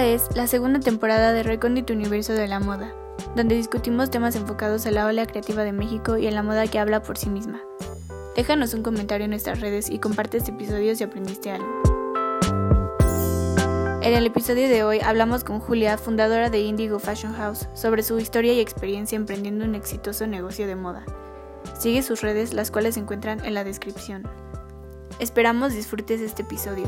Es la segunda temporada de Recóndito Universo de la Moda, donde discutimos temas enfocados a la ola creativa de México y en la moda que habla por sí misma. Déjanos un comentario en nuestras redes y comparte este episodio si aprendiste algo. En el episodio de hoy hablamos con Julia, fundadora de Indigo Fashion House, sobre su historia y experiencia emprendiendo un exitoso negocio de moda. Sigue sus redes, las cuales se encuentran en la descripción. Esperamos disfrutes este episodio.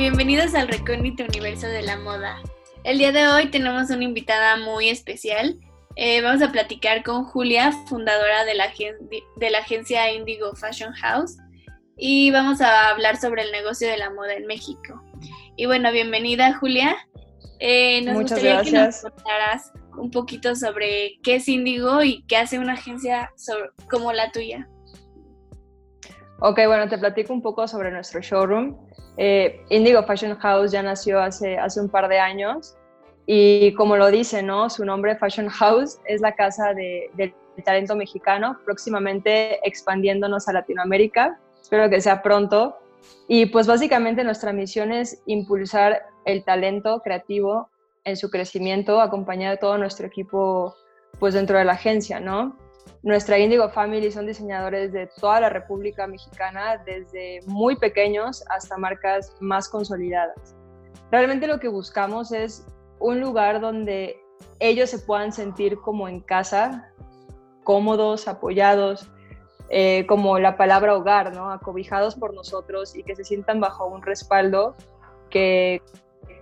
Bienvenidos al recóndito universo de la moda. El día de hoy tenemos una invitada muy especial. Eh, vamos a platicar con Julia, fundadora de la, de la agencia Indigo Fashion House, y vamos a hablar sobre el negocio de la moda en México. Y bueno, bienvenida Julia. Eh, nos Muchas gustaría gracias. que nos contaras un poquito sobre qué es Indigo y qué hace una agencia como la tuya. Ok, bueno, te platico un poco sobre nuestro showroom. Eh, Indigo Fashion House ya nació hace, hace un par de años y como lo dice, ¿no? Su nombre Fashion House es la casa de, del talento mexicano, próximamente expandiéndonos a Latinoamérica. Espero que sea pronto. Y pues básicamente nuestra misión es impulsar el talento creativo en su crecimiento, acompañado de todo nuestro equipo pues dentro de la agencia, ¿no? Nuestra Indigo Family son diseñadores de toda la República Mexicana, desde muy pequeños hasta marcas más consolidadas. Realmente lo que buscamos es un lugar donde ellos se puedan sentir como en casa, cómodos, apoyados, eh, como la palabra hogar, ¿no? Acobijados por nosotros y que se sientan bajo un respaldo que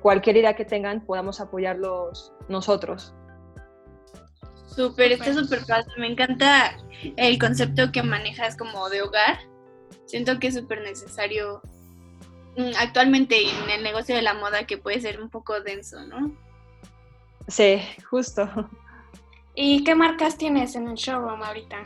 cualquier idea que tengan podamos apoyarlos nosotros. Súper, está súper fácil. Me encanta el concepto que manejas como de hogar. Siento que es súper necesario mm, actualmente en el negocio de la moda que puede ser un poco denso, ¿no? Sí, justo. ¿Y qué marcas tienes en el showroom ahorita?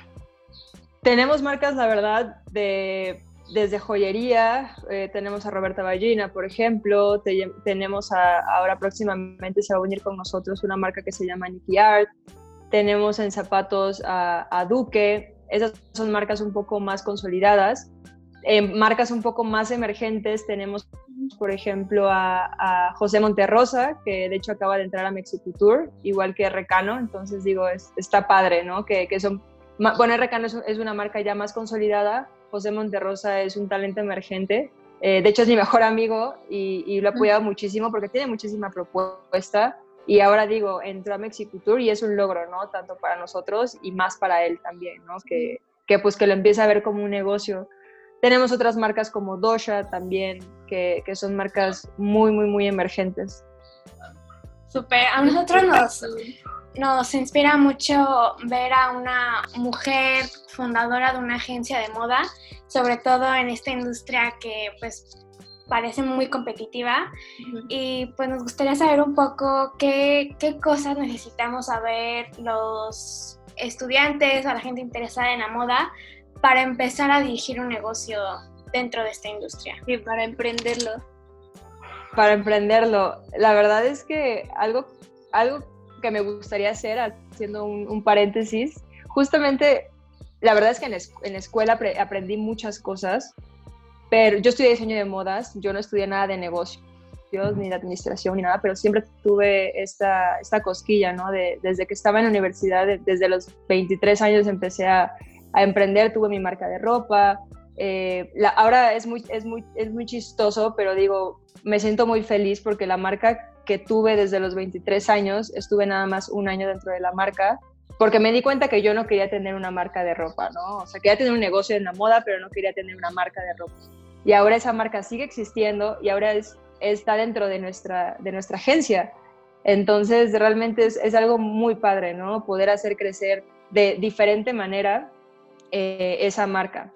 Tenemos marcas, la verdad, de desde joyería, eh, tenemos a Roberta Ballina, por ejemplo, te, tenemos a, ahora próximamente se va a unir con nosotros una marca que se llama Nikki Art, tenemos en zapatos a, a Duque, esas son marcas un poco más consolidadas. En marcas un poco más emergentes tenemos, por ejemplo, a, a, José Monterrosa, que de hecho acaba de entrar a Mexiculture, igual que Recano, entonces digo, es, está padre, ¿no? Que, que son, bueno, Recano es, es una marca ya más consolidada, José Monterrosa es un talento emergente. Eh, de hecho, es mi mejor amigo y, y lo he apoyado uh -huh. muchísimo porque tiene muchísima propuesta. Y ahora digo, entró a Mexiculture y es un logro, ¿no? Tanto para nosotros y más para él también, ¿no? Que, que pues que lo empieza a ver como un negocio. Tenemos otras marcas como Dosha también, que, que son marcas muy, muy, muy emergentes. Super, a nosotros nos, nos inspira mucho ver a una mujer fundadora de una agencia de moda, sobre todo en esta industria que pues parece muy competitiva uh -huh. y pues nos gustaría saber un poco qué, qué, cosas necesitamos saber los estudiantes o la gente interesada en la moda para empezar a dirigir un negocio dentro de esta industria. Y para emprenderlo. Para emprenderlo. La verdad es que algo, algo que me gustaría hacer, haciendo un, un paréntesis, justamente, la verdad es que en, en escuela pre aprendí muchas cosas, pero yo estudié diseño de modas, yo no estudié nada de negocios, ni de administración, ni nada, pero siempre tuve esta, esta cosquilla, ¿no? De, desde que estaba en la universidad, de, desde los 23 años empecé a, a, emprender, tuve mi marca de ropa. Eh, la, ahora es muy, es, muy, es muy chistoso, pero digo, me siento muy feliz porque la marca que tuve desde los 23 años, estuve nada más un año dentro de la marca, porque me di cuenta que yo no quería tener una marca de ropa, ¿no? O sea, quería tener un negocio en la moda, pero no quería tener una marca de ropa y ahora esa marca sigue existiendo y ahora es, está dentro de nuestra, de nuestra agencia. Entonces, realmente es, es algo muy padre, ¿no? Poder hacer crecer de diferente manera eh, esa marca.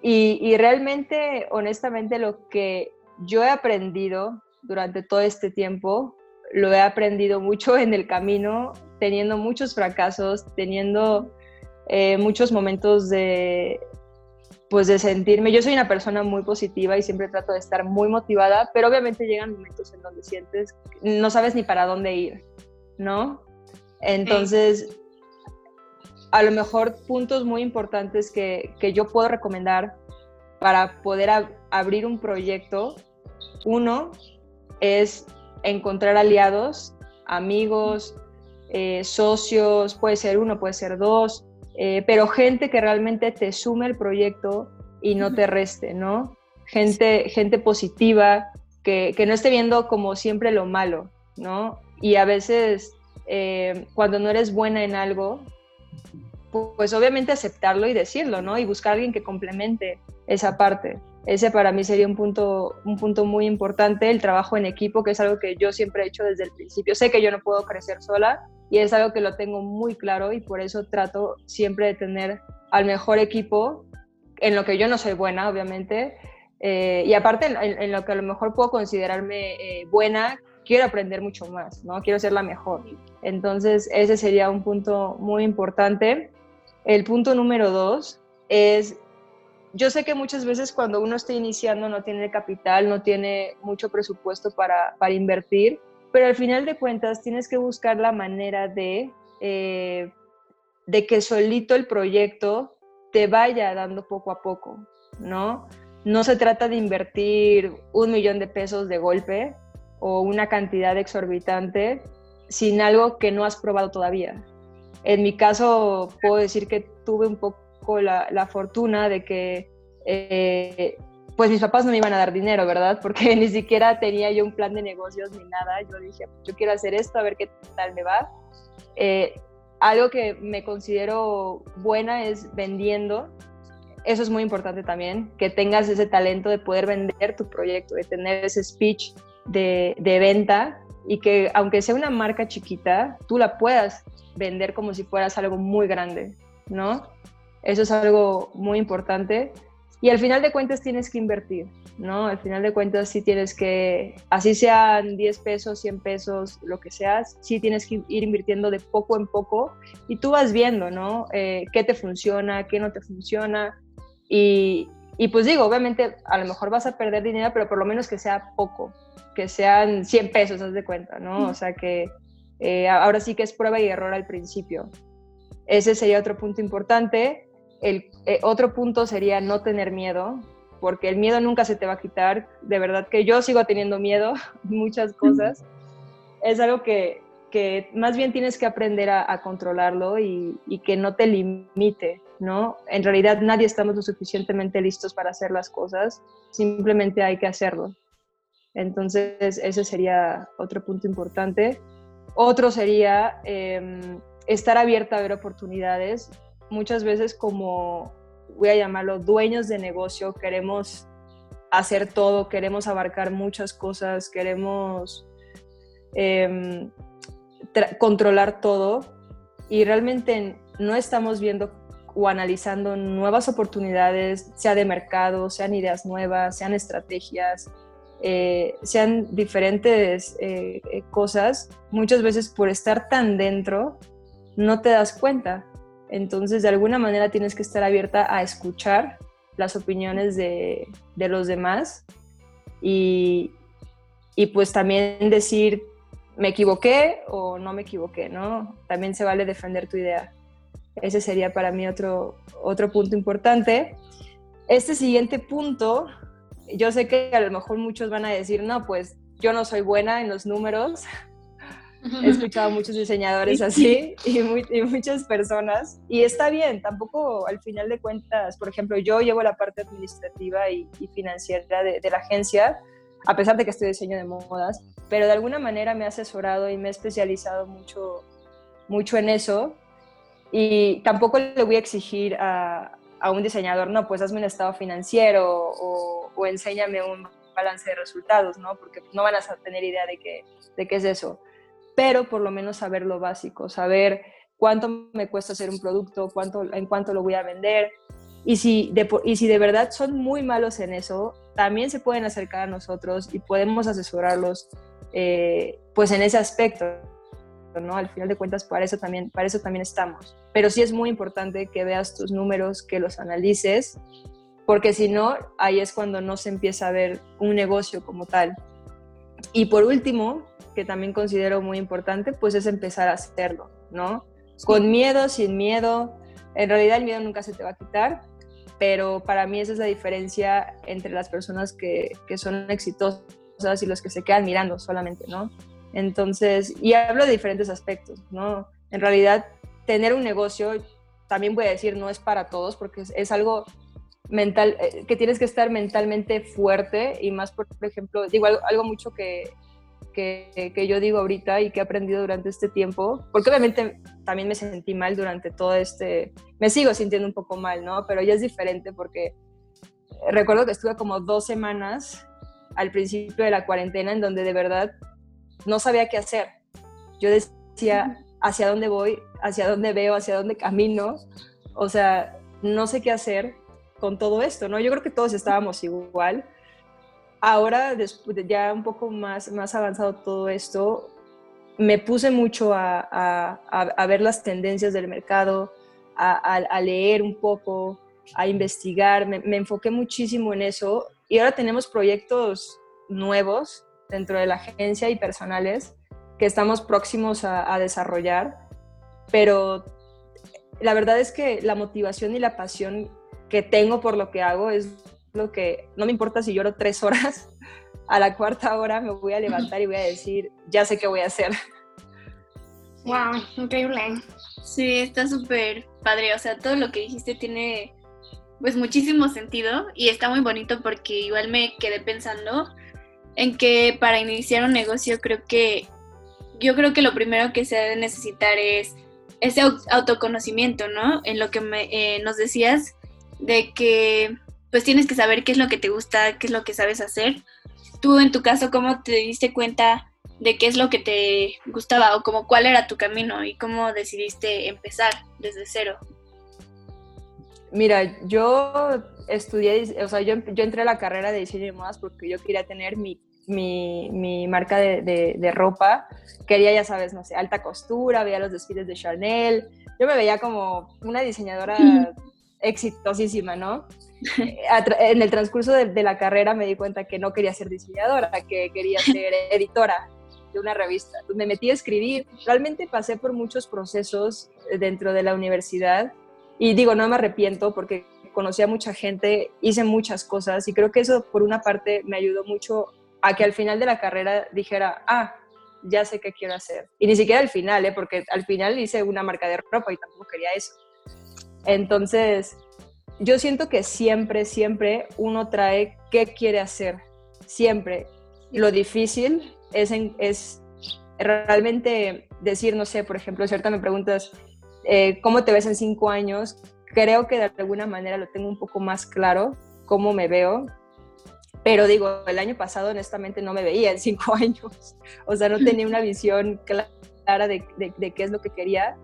Y, realmente, honestamente, lo que yo he aprendido durante todo este tiempo, lo he aprendido mucho en el camino, teniendo muchos fracasos, teniendo eh, muchos momentos de, pues de sentirme, yo soy una persona muy positiva y siempre trato de estar muy motivada, pero obviamente llegan momentos en donde sientes, no sabes ni para dónde ir, ¿no? Entonces, a lo mejor puntos muy importantes que, que yo puedo recomendar para poder abrir un proyecto, uno es encontrar aliados, amigos, eh, socios, puede ser uno, puede ser dos, eh, pero gente que realmente te sume el proyecto y no te reste, ¿no? Gente, gente positiva, que, que no esté viendo como siempre lo malo, ¿no? Y a veces eh, cuando no eres buena en algo, pues obviamente aceptarlo y decirlo, ¿no? Y buscar a alguien que complemente esa parte. Ese para mí sería un punto, un punto muy importante, el trabajo en equipo, que es algo que yo siempre he hecho desde el principio. Sé que yo no puedo crecer sola y es algo que lo tengo muy claro y por eso trato siempre de tener al mejor equipo, en lo que yo no soy buena, obviamente, eh, y aparte en, lo que a lo mejor puedo considerarme eh, buena, quiero aprender mucho más, ¿no? Quiero ser la mejor. Entonces, ese sería un punto muy importante. El punto número dos es, yo sé que muchas veces cuando uno está iniciando no tiene capital, no tiene mucho presupuesto para, para invertir, pero al final de cuentas tienes que buscar la manera de, eh, de que solito el proyecto te vaya dando poco a poco, ¿no? No se trata de invertir un millón de pesos de golpe o una cantidad exorbitante sin algo que no has probado todavía. En mi caso, puedo decir que tuve un poco la, fortuna de que, eh, pues mis papás no me iban a dar dinero, ¿verdad? Porque ni siquiera tenía yo un plan de negocios ni nada. Yo dije, yo quiero hacer esto, a ver qué tal me va. Eh, algo que me considero buena es vendiendo. Eso es muy importante también, que tengas ese talento de poder vender tu proyecto, de tener ese speech de, de venta y que aunque sea una marca chiquita, tú la puedas vender como si fueras algo muy grande, ¿no? Eso es algo muy importante. Y al final de cuentas tienes que invertir, ¿no? Al final de cuentas sí tienes que, así sean 10 pesos, 100 pesos, lo que seas, sí tienes que ir invirtiendo de poco en poco y tú vas viendo, ¿no? Eh, qué te funciona, qué no te funciona. Y, y pues digo, obviamente a lo mejor vas a perder dinero, pero por lo menos que sea poco, que sean 100 pesos, haz de cuenta, ¿no? O sea que eh, ahora sí que es prueba y error al principio. Ese sería otro punto importante. El eh, otro punto sería no tener miedo, porque el miedo nunca se te va a quitar. De verdad que yo sigo teniendo miedo, muchas cosas. Es algo que, que más bien tienes que aprender a, controlarlo y, y, que no te limite, ¿no? En realidad nadie estamos lo suficientemente listos para hacer las cosas, simplemente hay que hacerlo. Entonces, ese sería otro punto importante. Otro sería em, estar abierta a ver oportunidades. Muchas veces como, voy a llamarlo, dueños de negocio, queremos hacer todo, queremos abarcar muchas cosas, queremos em, controlar todo y realmente no estamos viendo o analizando nuevas oportunidades, sea de mercado, sean ideas nuevas, sean estrategias, eh, sean diferentes eh, cosas, muchas veces por estar tan dentro no te das cuenta. Entonces, de alguna manera tienes que estar abierta a escuchar las opiniones de, los demás y, y, pues también decir, me equivoqué o no me equivoqué, ¿no? También se vale defender tu idea. Ese sería para mí otro, otro punto importante. Este siguiente punto yo sé que a lo mejor muchos van a decir, no, pues yo no soy buena en los números. He escuchado a muchos diseñadores así y, muchas personas. Y está bien, tampoco al final de cuentas, por ejemplo, yo llevo la parte administrativa y, financiera de, la agencia, a pesar de que estoy diseño de modas, pero de alguna manera me he asesorado y me he especializado mucho, mucho en eso. Y tampoco le voy a exigir a, a un diseñador, no, pues hazme un estado financiero o, enséñame un balance de resultados, ¿no? Porque no van a tener idea de qué, de qué es eso. Pero por lo menos saber lo básico, saber cuánto me cuesta hacer un producto, cuánto, en cuánto lo voy a vender. Y si, de, y si de verdad son muy malos en eso, también se pueden acercar a nosotros y podemos asesorarlos eh, pues en ese aspecto. ¿No? Al final de cuentas, para eso, también, para eso también estamos. Pero sí es muy importante que veas tus números, que los analices, porque si no, ahí es cuando no se empieza a ver un negocio como tal. Y por último, que también considero muy importante, pues es empezar a hacerlo. ¿no? Con miedo, sin miedo. En realidad el miedo nunca se te va a quitar, pero para mí esa es la diferencia entre las personas que, que son exitosas y los que se quedan mirando solamente, ¿no? Entonces, y hablo de diferentes aspectos, ¿no? En realidad, tener un negocio, también voy a decir, no es para todos, porque es, algo mental, eh, que tienes que estar mentalmente fuerte y más, por, ejemplo, digo algo, mucho que, que, que, yo digo ahorita y que he aprendido durante este tiempo, porque obviamente también me sentí mal durante todo este, me sigo sintiendo un poco mal, ¿no? Pero ya es diferente porque recuerdo que estuve como dos semanas al principio de la cuarentena en donde de verdad no sabía qué hacer. Yo decía, ¿hacia dónde voy? ¿Hacia dónde veo? ¿Hacia dónde camino? O sea, no sé qué hacer con todo esto, ¿no? Yo creo que todos estábamos igual. Ahora, después de ya un poco más, más avanzado todo esto, me puse mucho a, a, ver las tendencias del mercado, a, leer un poco, a investigar, me, me enfoqué muchísimo en eso y ahora tenemos proyectos nuevos dentro de la agencia y personales que estamos próximos a, desarrollar, pero la verdad es que la motivación y la pasión que tengo por lo que hago es lo que, no me importa si lloro tres horas, a la cuarta hora me voy a levantar y voy a decir, ya sé qué voy a hacer. Wow, increíble. Sí, está súper padre, o sea, todo lo que dijiste tiene pues muchísimo sentido y está muy bonito porque igual me quedé pensando en que para iniciar un negocio creo que yo creo que lo primero que se debe necesitar es ese autoconocimiento, ¿no? En lo que me, eh, nos decías de que pues tienes que saber qué es lo que te gusta, qué es lo que sabes hacer. Tú en tu caso, ¿cómo te diste cuenta de qué es lo que te gustaba o como cuál era tu camino y cómo decidiste empezar desde cero? Mira, yo estudié, o sea, yo, yo entré a la carrera de diseño de modas porque yo quería tener mi mi, mi marca de, de, ropa. Quería, ya sabes, no sé, alta costura, veía los desfiles de Chanel. Yo me veía como una diseñadora exitosísima, ¿no? en el transcurso de, de, la carrera me di cuenta que no quería ser diseñadora, que quería ser editora de una revista. me metí a escribir. Realmente pasé por muchos procesos dentro de la universidad y digo, no me arrepiento porque conocí a mucha gente, hice muchas cosas y creo que eso por una parte me ayudó mucho a que al final de la carrera dijera, ah, ya sé qué quiero hacer. Y ni siquiera al final, ¿eh? porque al final hice una marca de ropa y tampoco quería eso. Entonces, yo siento que siempre, siempre uno trae qué quiere hacer. Siempre. Lo difícil es, es realmente decir, no sé, por ejemplo, cierta me preguntas, eh, ¿cómo te ves en cinco años? Creo que de alguna manera lo tengo un poco más claro, cómo me veo, pero digo, el año pasado honestamente no me veía en cinco años, o sea, no tenía una visión clara de, de, qué es lo que quería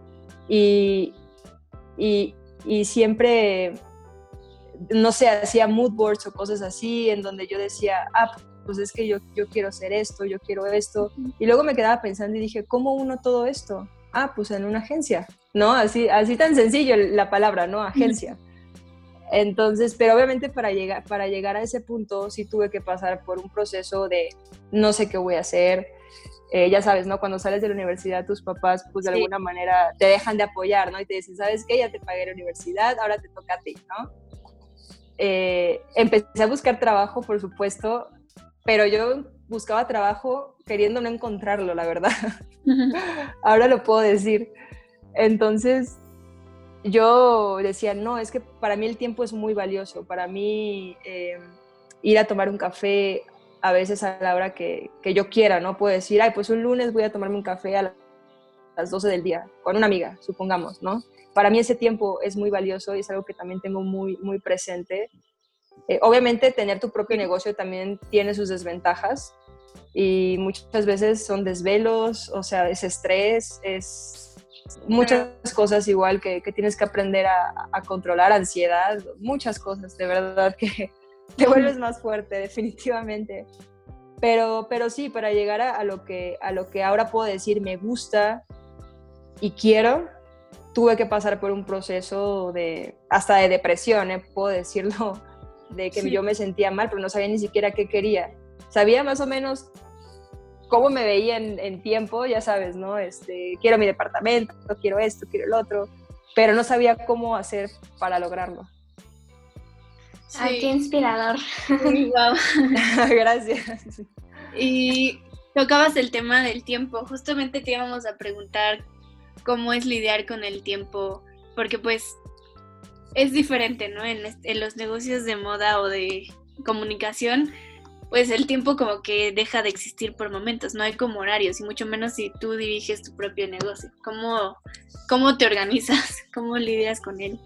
y, y, y, siempre, no sé, hacía mood boards o cosas así en donde yo decía, ah, pues es que yo, yo quiero hacer esto, yo quiero esto. Y luego me quedaba pensando y dije, ¿cómo uno todo esto? Ah, pues en una agencia, ¿no? Así, así tan sencillo la palabra, ¿no? Agencia. Entonces, pero obviamente para llegar, para llegar a ese punto sí tuve que pasar por un proceso de no sé qué voy a hacer. Eh, ya sabes, ¿no? Cuando sales de la universidad, tus papás, pues de alguna manera te dejan de apoyar, ¿no? Y te dicen, ¿sabes qué? Ya te pagué la universidad, ahora te toca a ti, ¿no? Eh, empecé a buscar trabajo, por supuesto, pero yo buscaba trabajo queriendo no encontrarlo, la verdad. ahora lo puedo decir. Entonces, yo decía, no, es que para mí el tiempo es muy valioso, para mí eh, ir a tomar un café a veces a la hora que, que, yo quiera, ¿no? Puedo decir, ay, pues un lunes voy a tomarme un café a las 12 del día con una amiga, supongamos, ¿no? Para mí ese tiempo es muy valioso y es algo que también tengo muy, muy presente. Eh, obviamente tener tu propio negocio también tiene sus desventajas y muchas veces son desvelos, o sea, es estrés, es muchas cosas igual que, tienes que aprender a, controlar, ansiedad, muchas cosas, de verdad que te vuelves más fuerte, definitivamente. Pero, pero sí, para llegar a, lo que, a lo que ahora puedo decir me gusta y quiero, tuve que pasar por un proceso de, hasta de depresión, ¿eh? puedo decirlo, de que yo me sentía mal, pero no sabía ni siquiera qué quería. Sabía más o menos cómo me veía en, tiempo, ya sabes, ¿no? Este, quiero mi departamento, quiero esto, quiero el otro, pero no sabía cómo hacer para lograrlo. Ay, qué inspirador. Gracias. Y tocabas el tema del tiempo. Justamente te íbamos a preguntar cómo es lidiar con el tiempo, porque pues es diferente, ¿no? En, en los negocios de moda o de comunicación, pues el tiempo como que deja de existir por momentos, no hay como horarios, y mucho menos si tú diriges tu propio negocio. ¿Cómo, cómo te organizas? ¿Cómo lidias con él?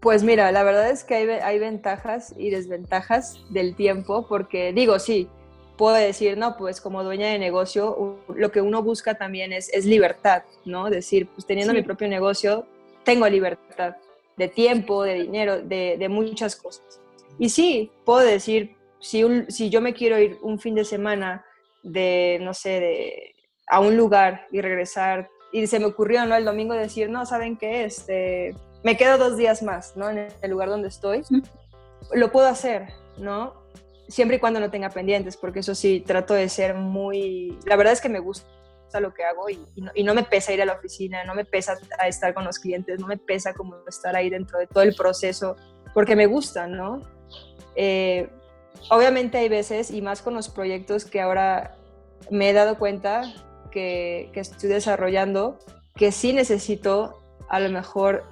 Pues mira, la verdad es que hay, hay ventajas y desventajas del tiempo, porque digo, sí, puedo decir, no, pues como dueña de negocio, lo que uno busca también es, es libertad, ¿no? Decir, pues teniendo mi propio negocio, tengo libertad de tiempo, de dinero, de, de muchas cosas. Y sí, puedo decir, si, si yo me quiero ir un fin de semana de, no sé, de, a un lugar y regresar, y se me ocurrió, ¿no? El domingo decir, no, ¿saben qué? Este, me quedo dos días más, ¿no? En el lugar donde estoy. Lo puedo hacer, ¿no? siempre y cuando no tenga pendientes, porque eso sí, trato de ser muy... La verdad es que me gusta lo que hago y, no, me pesa ir a la oficina, no me pesa estar con los clientes, no me pesa como estar ahí dentro de todo el proceso, porque me gusta, ¿no? Eh, obviamente hay veces, y más con los proyectos que ahora me he dado cuenta que, estoy desarrollando, que sí necesito a lo mejor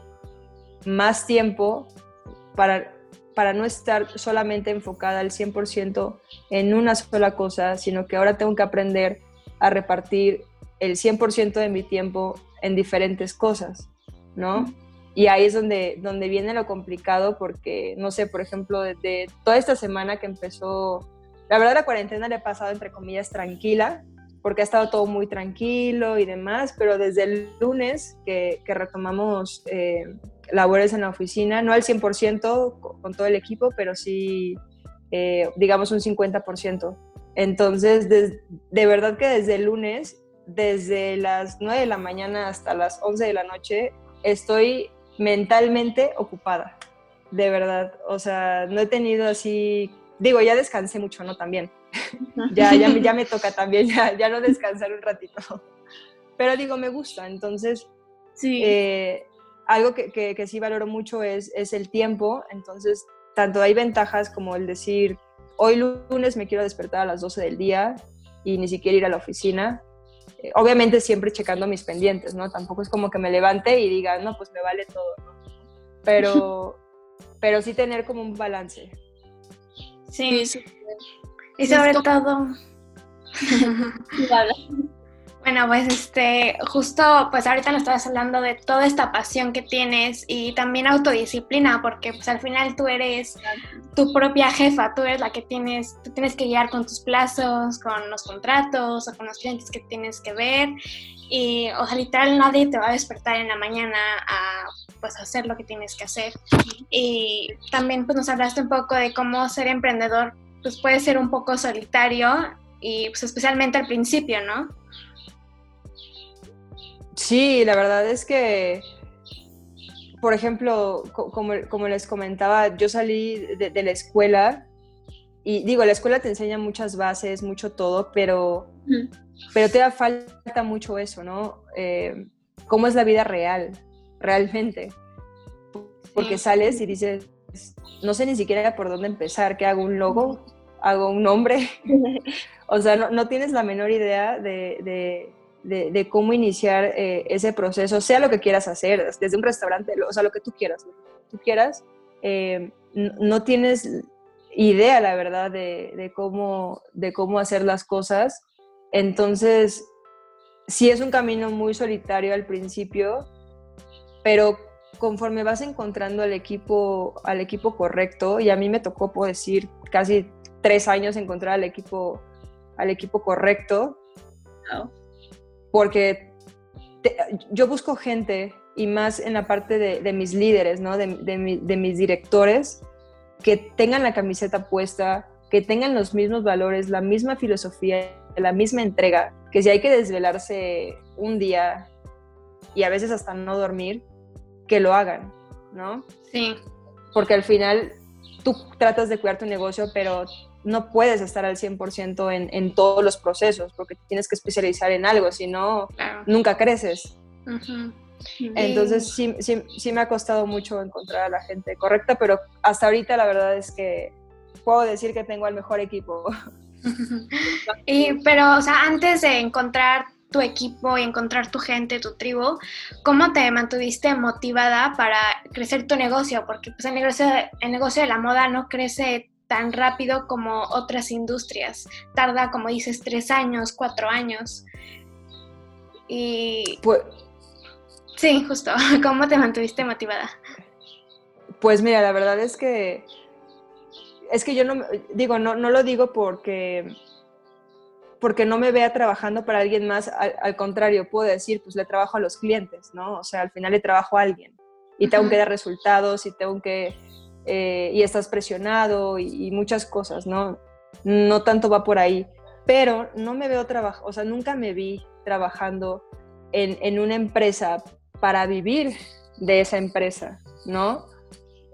más tiempo para para no estar solamente enfocada al 100% en una sola cosa, sino que ahora tengo que aprender a repartir el 100% de mi tiempo en diferentes cosas, ¿no? Y ahí es donde, donde viene lo complicado porque, no sé, por ejemplo, de toda esta semana que empezó, la verdad la cuarentena le he pasado entre comillas tranquila, porque ha estado todo muy tranquilo y demás, pero desde el lunes que, que retomamos eh, labores en la oficina, no al 100% con todo el equipo, pero sí, eh, digamos, un 50%. Entonces, de, verdad que desde el lunes, desde las 9 de la mañana hasta las 11 de la noche, estoy mentalmente ocupada, de verdad. O sea, no he tenido así, digo, ya descansé mucho, ¿no? También ya, ya, ya, me toca también, ya, ya no descansar un ratito. Pero digo, me gusta, entonces, sí. Eh, algo que, que, sí valoro mucho es, es el tiempo, entonces, tanto hay ventajas como el decir, hoy lunes me quiero despertar a las 12 del día y ni siquiera ir a la oficina. Eh, obviamente siempre checando mis pendientes, ¿no? Tampoco es como que me levante y diga, no, pues me vale todo, Pero, pero sí tener como un balance. Sí, sí. Y sobre todo... bueno, pues este, justo pues ahorita nos estabas hablando de toda esta pasión que tienes y también autodisciplina, porque pues al final tú eres tu propia jefa, tú eres la que tienes, tú tienes que guiar con tus plazos, con los contratos o con los clientes que tienes que ver y o sea, literal nadie te va a despertar en la mañana a pues hacer lo que tienes que hacer. Y también pues nos hablaste un poco de cómo ser emprendedor pues puede ser un poco solitario y pues especialmente al principio, ¿no? Sí, la verdad es que, por ejemplo, como, les comentaba, yo salí de, la escuela y digo, la escuela te enseña muchas bases, mucho todo, pero, pero te da falta mucho eso, ¿no? Eh, ¿Cómo es la vida real, realmente? Porque sales y dices, no sé ni siquiera por dónde empezar, ¿qué hago? ¿Un logo? hago un nombre. o sea, no, tienes la menor idea de, de, cómo iniciar eh, ese proceso, sea lo que quieras hacer, desde un restaurante, o sea, lo que tú quieras, lo que tú quieras, eh, no tienes idea, la verdad, de, cómo, de cómo hacer las cosas. Entonces, sí es un camino muy solitario al principio, pero conforme vas encontrando al equipo, al equipo correcto, y a mí me tocó, puedo decir, casi tres años encontrar al equipo, al equipo correcto. Porque yo busco gente, y más en la parte de, mis líderes, ¿no? de, de, mis directores, que tengan la camiseta puesta, que tengan los mismos valores, la misma filosofía, la misma entrega, que si hay que desvelarse un día y a veces hasta no dormir, que lo hagan, ¿no? Sí. Porque al final tú tratas de cuidar tu negocio, pero no puedes estar al 100% en, en todos los procesos porque tienes que especializar en algo, si no, nunca creces. Entonces sí, sí, sí, me ha costado mucho encontrar a la gente correcta, pero hasta ahorita la verdad es que puedo decir que tengo el mejor equipo. y, pero, o sea, antes de encontrar tu equipo y encontrar tu gente, tu tribu, ¿cómo te mantuviste motivada para crecer tu negocio? Porque pues, el, negocio, el negocio de la moda no crece tan rápido como otras industrias. Tarda, como dices, tres años, cuatro años. Y... Pues, sí, justo. ¿Cómo te mantuviste motivada? Pues mira, la verdad es que... Es que yo no, digo, no, no lo digo porque porque no me vea trabajando para alguien más, al, contrario, puedo decir, pues le trabajo a los clientes, ¿no? O sea, al final le trabajo a alguien y tengo que dar resultados y tengo que, eh, y estás presionado y, muchas cosas, ¿no? No tanto va por ahí, pero no me veo trabajando, o sea, nunca me vi trabajando en, en, una empresa para vivir de esa empresa, ¿no?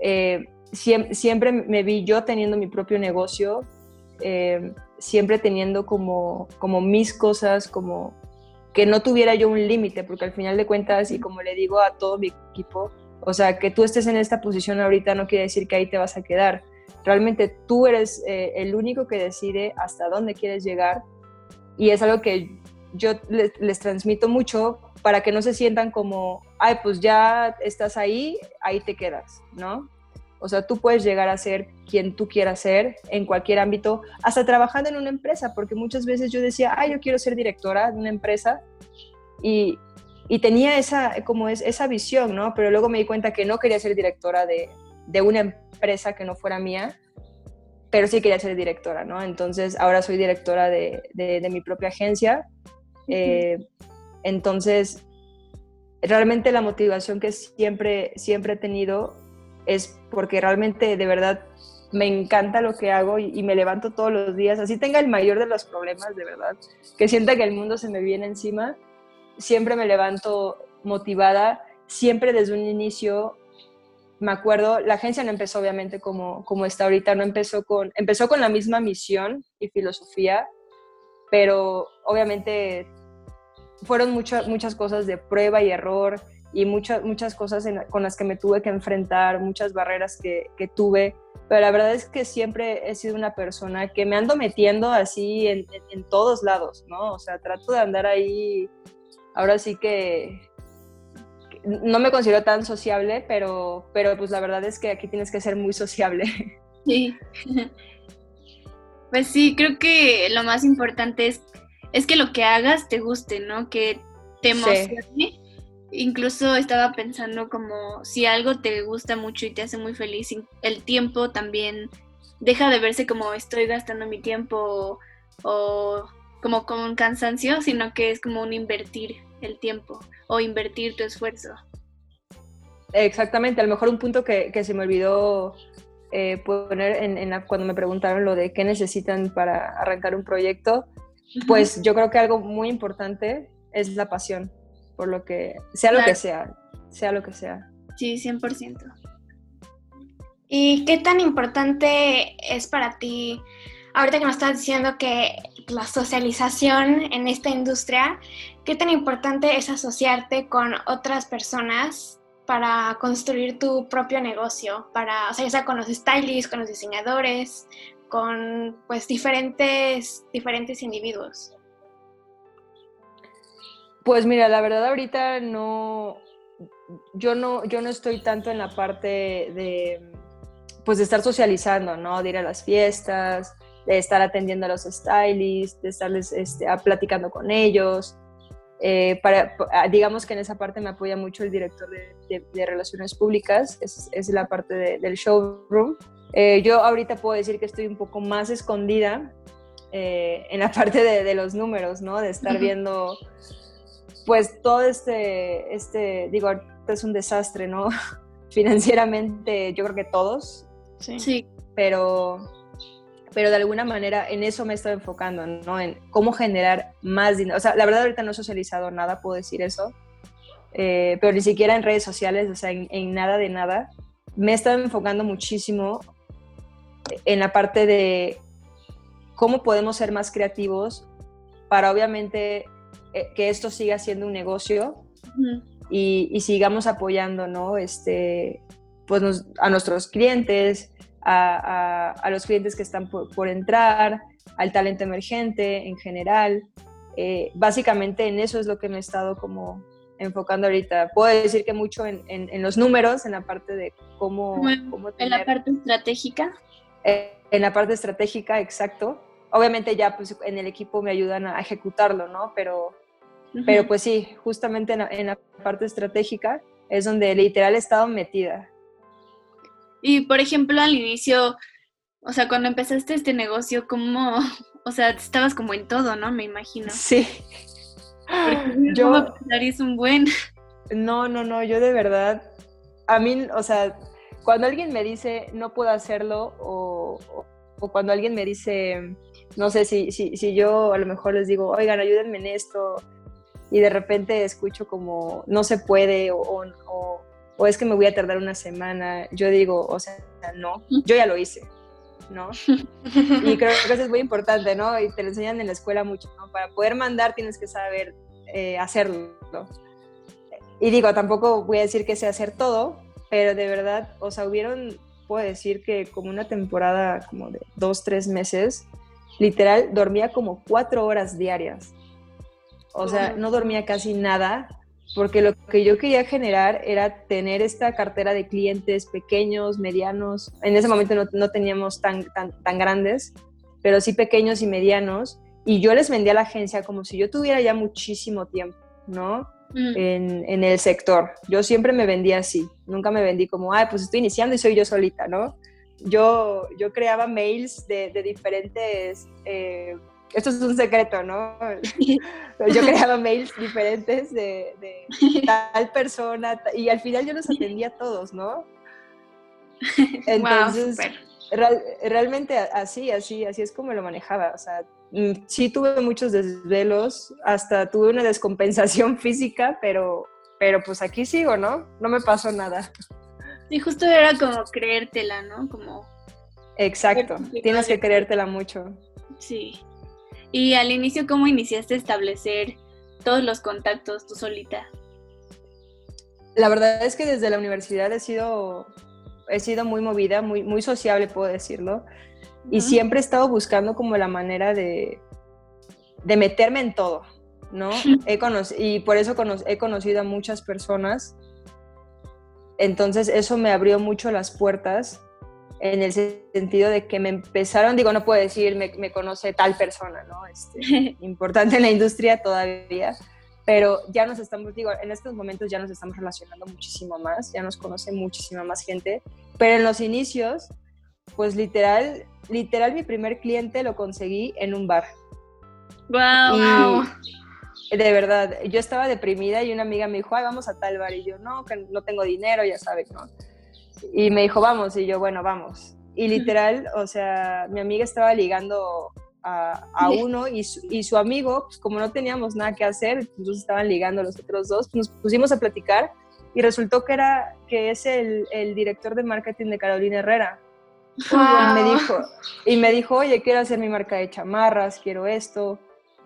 Eh, siempre, me vi yo teniendo mi propio negocio. Eh, siempre teniendo como, como mis cosas, como que no tuviera yo un límite, porque al final de cuentas, y como le digo a todo mi equipo, o sea, que tú estés en esta posición ahorita no quiere decir que ahí te vas a quedar. Realmente tú eres eh, el único que decide hasta dónde quieres llegar y es algo que yo les, les, transmito mucho para que no se sientan como, ay, pues ya estás ahí, ahí te quedas, ¿no? O sea, tú puedes llegar a ser quien tú quieras ser en cualquier ámbito, hasta trabajando en una empresa, porque muchas veces yo decía, ah, yo quiero ser directora de una empresa y, y tenía esa, como es, esa visión, ¿no? Pero luego me di cuenta que no quería ser directora de, de una empresa que no fuera mía, pero sí quería ser directora, ¿no? Entonces ahora soy directora de, de, mi propia agencia. Eh, entonces, realmente la motivación que siempre, siempre he tenido es porque realmente de verdad me encanta lo que hago y, me levanto todos los días, así tenga el mayor de los problemas, de verdad, que sienta que el mundo se me viene encima, siempre me levanto motivada, siempre desde un inicio, me acuerdo, la agencia no empezó obviamente como, como está ahorita, no empezó con, empezó con la misma misión y filosofía, pero obviamente fueron muchas muchas cosas de prueba y error, y muchas, muchas cosas con las que me tuve que enfrentar, muchas barreras que, tuve, pero la verdad es que siempre he sido una persona que me ando metiendo así en, en, todos lados, ¿no? O sea, trato de andar ahí, ahora sí que no me considero tan sociable, pero, pero pues la verdad es que aquí tienes que ser muy sociable. Sí. Pues sí, creo que lo más importante es, es que lo que hagas te guste, ¿no? Que te emocione incluso estaba pensando como si algo te gusta mucho y te hace muy feliz, el tiempo también deja de verse como estoy gastando mi tiempo o, como con cansancio, sino que es como un invertir el tiempo o invertir tu esfuerzo. Exactamente, a lo mejor un punto que, se me olvidó eh, poner en, cuando me preguntaron lo de qué necesitan para arrancar un proyecto, pues yo creo que algo muy importante es la pasión por lo que, sea lo que sea, sea lo que sea. Sí, 100%. ¿Y qué tan importante es para ti, ahorita que nos estás diciendo que la socialización en esta industria, qué tan importante es asociarte con otras personas para construir tu propio negocio, para, o sea, ya sea con los stylists, con los diseñadores, con pues diferentes, diferentes individuos? Pues mira, la verdad ahorita no, yo no, yo no estoy tanto en la parte de, pues de estar socializando, ¿no? De ir a las fiestas, de estar atendiendo a los stylists, de estarles este, platicando con ellos. Eh, para, digamos que en esa parte me apoya mucho el director de, Relaciones Públicas, es, es la parte del showroom. Eh, yo ahorita puedo decir que estoy un poco más escondida eh, en la parte de, los números, ¿no? De estar viendo pues todo este, este, digo, es un desastre, ¿no? Financieramente, yo creo que todos. Sí. Pero, pero de alguna manera en eso me estoy enfocando, ¿no? En cómo generar más dinero. O sea, la verdad ahorita no he socializado nada, puedo decir eso. Eh, pero ni siquiera en redes sociales, o sea, en, nada de nada. Me he estado enfocando muchísimo en la parte de cómo podemos ser más creativos para obviamente eh, que esto siga siendo un negocio y, sigamos apoyando, ¿no? Este, pues a nuestros clientes, a, los clientes que están por, entrar, al talento emergente en general. Eh, básicamente en eso es lo que me he estado como enfocando ahorita. Puedo decir que mucho en, los números, en la parte de cómo... En la parte estratégica. Eh, en la parte estratégica, exacto. Obviamente ya pues en el equipo me ayudan a ejecutarlo, ¿no? Pero, pero pues sí, justamente en la, parte estratégica es donde literal he estado metida. Y por ejemplo, al inicio, o sea, cuando empezaste este negocio, ¿cómo, o sea, estabas como en todo, ¿no? Me imagino. Sí. yo es un buen. No, no, no, yo de verdad, a mí, o sea, cuando alguien me dice no puedo hacerlo o, cuando alguien me dice, no sé, si, si, si yo a lo mejor les digo, oigan, ayúdenme en esto y de repente escucho como no se puede o, o, o es que me voy a tardar una semana, yo digo, o sea, no, yo ya lo hice. ¿no? Y creo que eso es muy importante, ¿no? Y te lo enseñan en la escuela mucho, ¿no? Para poder mandar tienes que saber eh, hacerlo. Y digo, tampoco voy a decir que sé hacer todo, pero de verdad, o sea, hubieron, puedo decir que como una temporada como de dos, tres meses, literal, dormía como cuatro horas diarias. O sea, no dormía casi nada, porque lo que yo quería generar era tener esta cartera de clientes pequeños, medianos. En ese momento no, no teníamos tan, tan, tan grandes, pero sí pequeños y medianos. Y yo les vendía a la agencia como si yo tuviera ya muchísimo tiempo, ¿no? Mm. en, el sector. Yo siempre me vendía así, nunca me vendí como, ay, pues estoy iniciando y soy yo solita, ¿no? Yo, yo creaba mails de, diferentes, eh, esto es un secreto, ¿no? yo creaba mails diferentes de, tal persona y al final yo los atendía a todos, ¿no? Entonces, realmente así, así, así es como lo manejaba, o sea, Mm, sí tuve muchos desvelos, hasta tuve una descompensación física, pero, pero pues aquí sigo, ¿no? No me pasó nada. Sí, justo era como creértela, ¿no? Como... Exacto, tienes que creértela mucho. Sí. Y al inicio, ¿cómo iniciaste a establecer todos los contactos tú solita? La verdad es que desde la universidad he sido, he sido muy movida, muy, muy sociable, puedo decirlo. Y siempre he estado buscando como la manera de, de meterme en todo, ¿no? He y por eso he conocido a muchas personas. Entonces eso me abrió mucho las puertas en el sentido de que me empezaron, digo, no puedo decir, me, me conoce tal persona, ¿no? Este, importante en la industria todavía, pero ya nos estamos, digo, en estos momentos ya nos estamos relacionando muchísimo más, ya nos conoce muchísima más gente, pero en los inicios, pues literal, literal mi primer cliente lo conseguí en un bar. Wow. de verdad, yo estaba deprimida y una amiga me dijo, ay, vamos a tal bar. Y yo, no, que no tengo dinero, ya sabes, ¿no? Y me dijo, vamos. Y yo, bueno, vamos. Y literal, o sea, mi amiga estaba ligando a, a uno y su, y su, amigo, pues como no teníamos nada que hacer, entonces estaban ligando los otros dos, nos pusimos a platicar y resultó que era que es el, el director de marketing de Carolina Herrera. Y, me dijo, y me dijo, oye, quiero hacer mi marca de chamarras, quiero esto.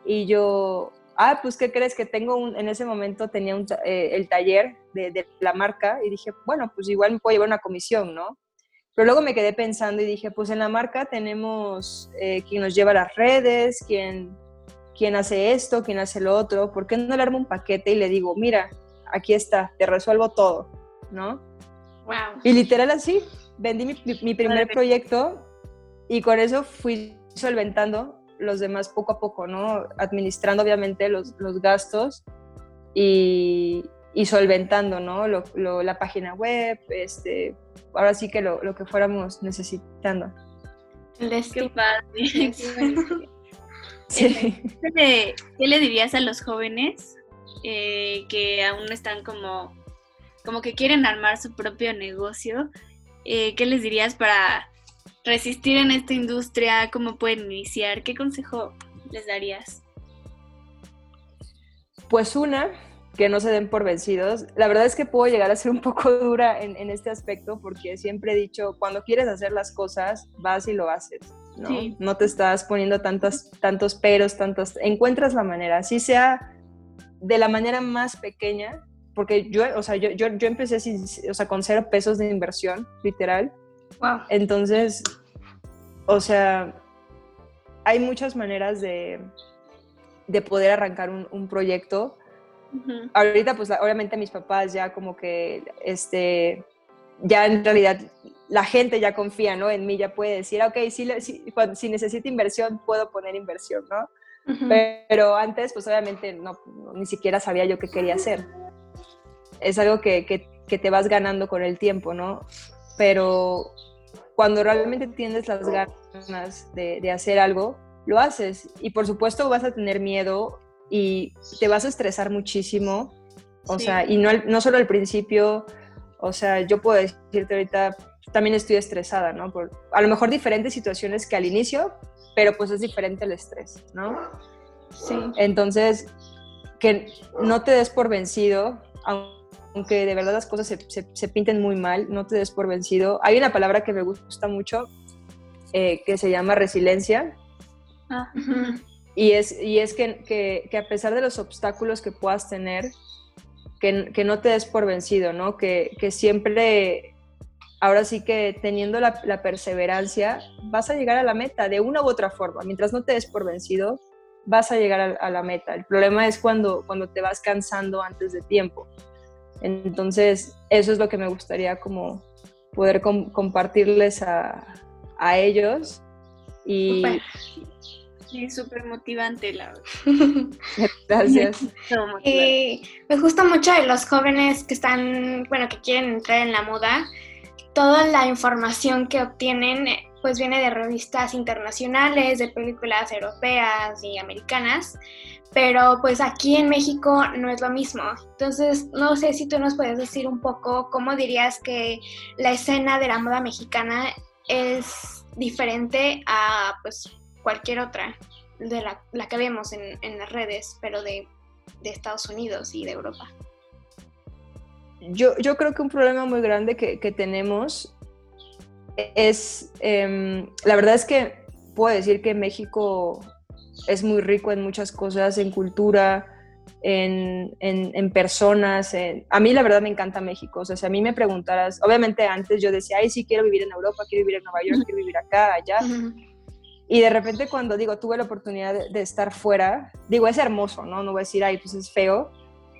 Y yo, ah, pues, ¿qué crees? Que tengo un, en ese momento tenía un, eh, el taller de, de, la marca y dije, bueno, pues igual me puedo llevar una comisión, ¿no? Pero luego me quedé pensando y dije, pues en la marca tenemos eh, quien nos lleva las redes, quien, quien hace esto, quien hace lo otro, ¿por qué no le armo un paquete y le digo, mira, aquí está, te resuelvo todo, ¿no? Wow. Y literal así, vendí mi, primer proyecto y con eso fui solventando los demás poco a poco, ¿no? Administrando obviamente los, gastos y, solventando, ¿no? la página web, este, ahora sí que lo, que fuéramos necesitando. Qué padre. Sí. ¿Qué, le, dirías a los jóvenes eh, que aún están como, como que quieren armar su propio negocio eh, ¿qué les dirías para resistir en esta industria? ¿Cómo pueden iniciar? ¿Qué consejo les darías? Pues una, que no se den por vencidos. La verdad es que puedo llegar a ser un poco dura en, este aspecto porque siempre he dicho, cuando quieres hacer las cosas, vas y lo haces. ¿no? No te estás poniendo tantos, tantos peros, tantos, encuentras la manera, así sea de la manera más pequeña, porque yo, o sea, yo, yo, yo empecé sin, o sea, con cero pesos de inversión, literal. Wow. Entonces, o sea, hay muchas maneras de, de poder arrancar un, un proyecto. Ahorita, pues obviamente mis papás ya como que, este, ya en realidad la gente ya confía, ¿no? En mí ya puede decir, ok, si, si, si necesito inversión, puedo poner inversión, ¿no? Pero antes, pues obviamente no, ni siquiera sabía yo qué quería hacer. Es algo que, que, que, te vas ganando con el tiempo, ¿no? Pero cuando realmente tienes las ganas de, de hacer algo, lo haces. Y por supuesto vas a tener miedo y te vas a estresar muchísimo. O sea, y no, no solo al principio, o sea, yo puedo decirte ahorita, también estoy estresada, ¿no? Por a lo mejor diferentes situaciones que al inicio, pero pues es diferente el estrés, ¿no? Sí. Entonces, que no te des por vencido, aunque de verdad las cosas se, se, pinten muy mal, no te des por vencido. Hay una palabra que me gusta mucho eh, que se llama resiliencia. Ah. Y es, y es que, que, que, a pesar de los obstáculos que puedas tener, que, que no te des por vencido, ¿no? Que, que siempre ahora sí que teniendo la, la, perseverancia, vas a llegar a la meta de una u otra forma. Mientras no te des por vencido, vas a llegar a, a, la meta. El problema es cuando, cuando te vas cansando antes de tiempo. Entonces, eso es lo que me gustaría como poder com compartirles a, a, ellos. Y, Super. Sí, súper motivante, la Gracias. Y me gusta mucho de los jóvenes que están, bueno, que quieren entrar en la moda, toda la información que obtienen pues viene de revistas internacionales, de películas europeas y americanas, pero pues aquí en México no es lo mismo. Entonces, no sé si tú nos puedes decir un poco cómo dirías que la escena de la moda mexicana es diferente a pues cualquier otra de la, que vemos en, en, las redes, pero de, de Estados Unidos y de Europa yo, yo creo que un problema muy grande que, que tenemos es, eh, la verdad es que puedo decir que México es muy rico en muchas cosas, en cultura, en, en, en personas. En, a mí la verdad me encanta México. O sea, si a mí me preguntaras, obviamente antes yo decía, ay, sí, quiero vivir en Europa, quiero vivir en Nueva York, quiero vivir acá, allá. Uh -huh. Y de repente cuando digo, tuve la oportunidad de, de, estar fuera, digo, es hermoso, ¿no? No voy a decir, ay, pues es feo,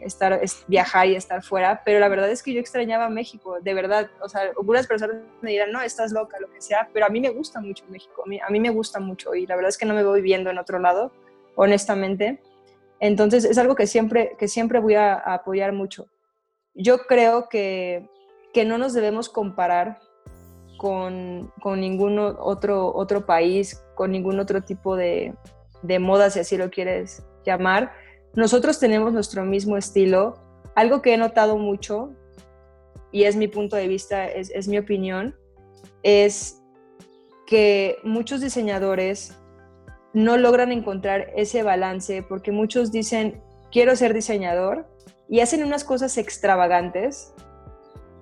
estar, es, viajar y estar fuera, pero la verdad es que yo extrañaba México, de verdad, o sea, algunas personas me dirán, no, estás loca, lo que sea, pero a mí me gusta mucho México, a mí, me gusta mucho y la verdad es que no me voy viviendo en otro lado, honestamente. Entonces es algo que siempre, que siempre voy a, a apoyar mucho. Yo creo que, que no nos debemos comparar con, con ningún otro, otro país, con ningún otro tipo de, de moda, si así lo quieres llamar nosotros tenemos nuestro mismo estilo. Algo que he notado mucho, y es mi punto de vista, es, mi opinión, es que muchos diseñadores no logran encontrar ese balance porque muchos dicen, quiero ser diseñador y hacen unas cosas extravagantes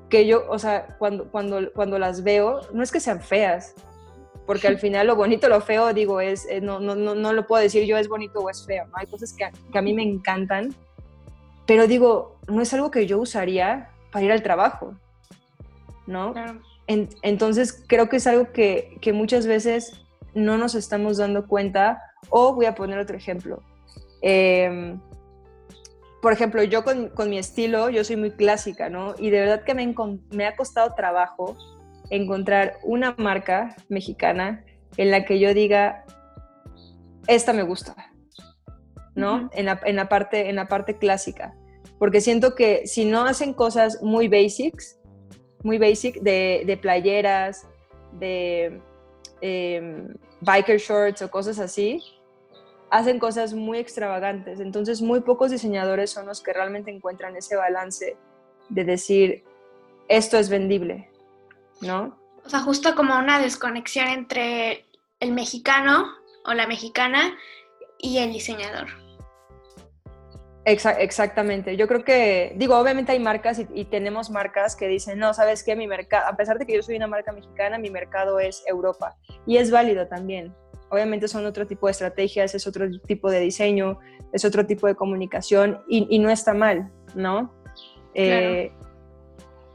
que yo, o sea, cuando, cuando, cuando las veo, no es que sean feas, porque al final lo bonito, lo feo, digo, es, eh, no, no, no, no lo puedo decir yo es bonito o es feo, ¿no? Hay cosas que, que a mí me encantan, pero digo, no es algo que yo usaría para ir al trabajo, ¿no? Claro. En, entonces creo que es algo que, que, muchas veces no nos estamos dando cuenta, o voy a poner otro ejemplo. Eh, por ejemplo, yo con, con, mi estilo, yo soy muy clásica, ¿no? Y de verdad que me, me ha costado trabajo encontrar una marca mexicana en la que yo diga, esta me gusta, ¿no? Uh -huh. en, la, en, la, parte, en la parte clásica. Porque siento que si no hacen cosas muy basics, muy basic, de, de playeras, de eh, biker shorts o cosas así, hacen cosas muy extravagantes. Entonces, muy pocos diseñadores son los que realmente encuentran ese balance de decir, esto es vendible, ¿no? O sea, justo como una desconexión entre el mexicano o la mexicana y el diseñador. exactamente. Yo creo que, digo, obviamente hay marcas y, tenemos marcas que dicen, no, ¿sabes qué? Mi mercado, a pesar de que yo soy una marca mexicana, mi mercado es Europa. Y es válido también. Obviamente son otro tipo de estrategias, es otro tipo de diseño, es otro tipo de comunicación y, no está mal, ¿no? Eh,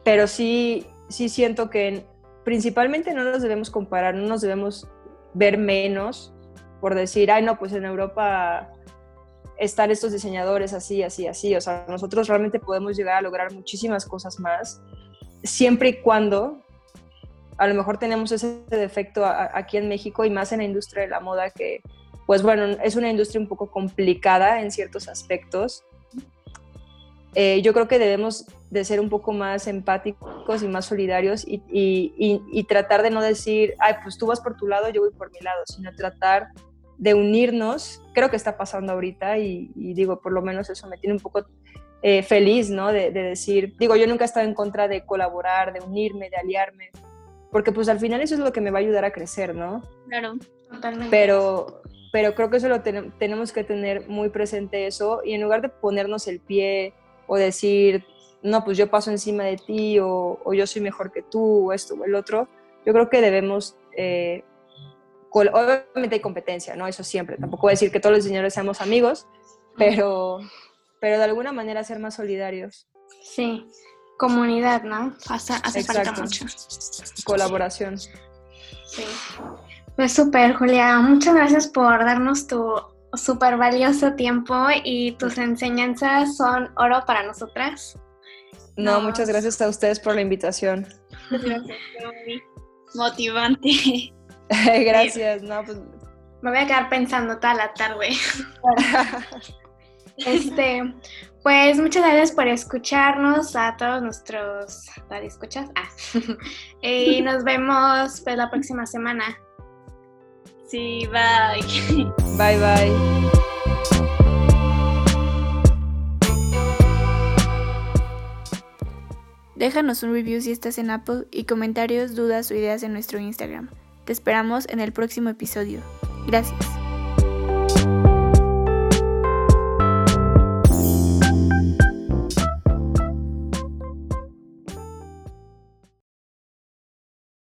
pero sí, sí siento que principalmente no nos debemos comparar, no nos debemos ver menos por decir, ay, no, pues en Europa están estos diseñadores así, así, así. O sea, nosotros realmente podemos llegar a lograr muchísimas cosas más, siempre y cuando a lo mejor tenemos ese defecto aquí en México y más en la industria de la moda que, pues bueno, es una industria un poco complicada en ciertos aspectos. Eh, yo creo que debemos de ser un poco más empáticos y más solidarios y, y, tratar de no decir, ay, pues tú vas por tu lado, yo voy por mi lado, sino tratar de unirnos, creo que está pasando ahorita y, digo, por lo menos eso me tiene un poco eh, feliz, ¿no? De, decir, digo, yo nunca he estado en contra de colaborar, de unirme, de aliarme, porque pues al final eso es lo que me va a ayudar a crecer, ¿no? Claro, totalmente. Pero, pero creo que eso lo tenemos que tener muy presente eso y en lugar de ponernos el pie o decir, no, pues yo paso encima de ti o, yo soy mejor que tú o esto o el otro, yo creo que debemos eh, obviamente hay competencia, ¿no? Eso siempre. Tampoco voy a decir que todos los diseñadores seamos amigos, pero, pero de alguna manera ser más solidarios. Sí, comunidad, ¿no? Hace, hace falta mucho. Colaboración. Sí. Pues súper, Julia. Muchas gracias por darnos tu súper valioso tiempo y tus enseñanzas son oro para nosotras. No, muchas gracias a ustedes por la invitación. Gracias, motivante. Gracias, no, pues... Me voy a quedar pensando toda la tarde. este, pues muchas gracias por escucharnos a todos nuestros escuchas. Ah. y nos vemos pues la próxima semana. Sí, bye. Bye bye. Déjanos un review si estás en Apple y comentarios, dudas o ideas en nuestro Instagram. Te esperamos en el próximo episodio. Gracias.